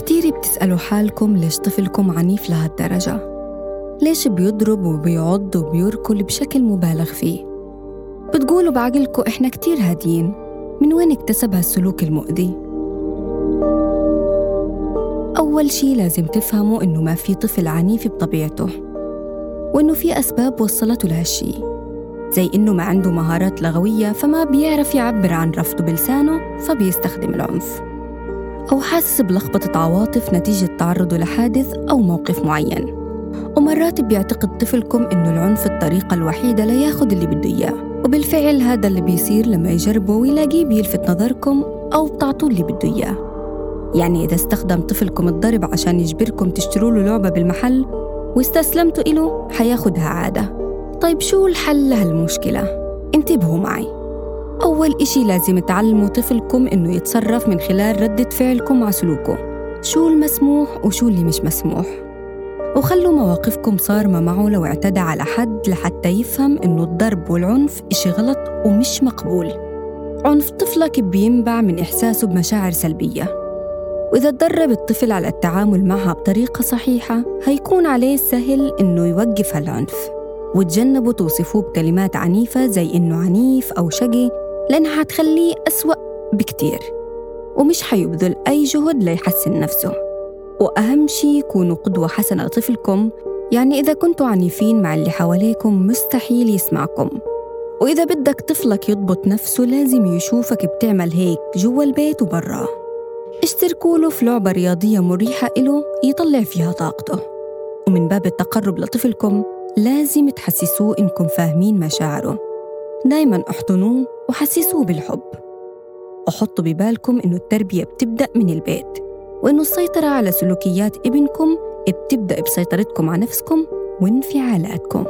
تسألوا حالكم ليش طفلكم عنيف لهالدرجة؟ ليش بيضرب وبيعض وبيركل بشكل مبالغ فيه؟ بتقولوا بعقلكم إحنا كتير هاديين من وين اكتسب هالسلوك المؤذي؟ أول شي لازم تفهموا إنه ما في طفل عنيف بطبيعته وإنه في أسباب وصلته لهالشي زي إنه ما عنده مهارات لغوية فما بيعرف يعبر عن رفضه بلسانه فبيستخدم العنف أو حاسس بلخبطة عواطف نتيجة تعرضه لحادث أو موقف معين. ومرات بيعتقد طفلكم إنه العنف الطريقة الوحيدة لياخد اللي بده إياه. وبالفعل هذا اللي بيصير لما يجربه ويلاقيه بيلفت نظركم أو بتعطوه اللي بده إياه. يعني إذا استخدم طفلكم الضرب عشان يجبركم تشتروا له لعبة بالمحل واستسلمتوا إله حياخدها عادة. طيب شو الحل لهالمشكلة؟ انتبهوا معي. أول إشي لازم تعلموا طفلكم إنه يتصرف من خلال ردة فعلكم مع سلوكه. شو المسموح وشو اللي مش مسموح. وخلوا مواقفكم صارمة معه لو اعتدى على حد لحتى يفهم إنه الضرب والعنف إشي غلط ومش مقبول. عنف طفلك بينبع من إحساسه بمشاعر سلبية. وإذا تدرب الطفل على التعامل معها بطريقة صحيحة هيكون عليه سهل إنه يوقف هالعنف. وتجنبوا توصفوه بكلمات عنيفة زي إنه عنيف أو شقي لأنها حتخليه أسوأ بكتير ومش حيبذل أي جهد ليحسن نفسه. وأهم شي كونوا قدوة حسنة لطفلكم يعني إذا كنتوا عنيفين مع اللي حواليكم مستحيل يسمعكم. وإذا بدك طفلك يضبط نفسه لازم يشوفك بتعمل هيك جوا البيت وبراه اشتركوا له في لعبة رياضية مريحة إله يطلع فيها طاقته. ومن باب التقرب لطفلكم لازم تحسسوه إنكم فاهمين مشاعره. دايما احضنوه وحسسوه بالحب. وحطوا ببالكم إنه التربية بتبدأ من البيت وإنه السيطرة على سلوكيات ابنكم بتبدأ بسيطرتكم على نفسكم وانفعالاتكم.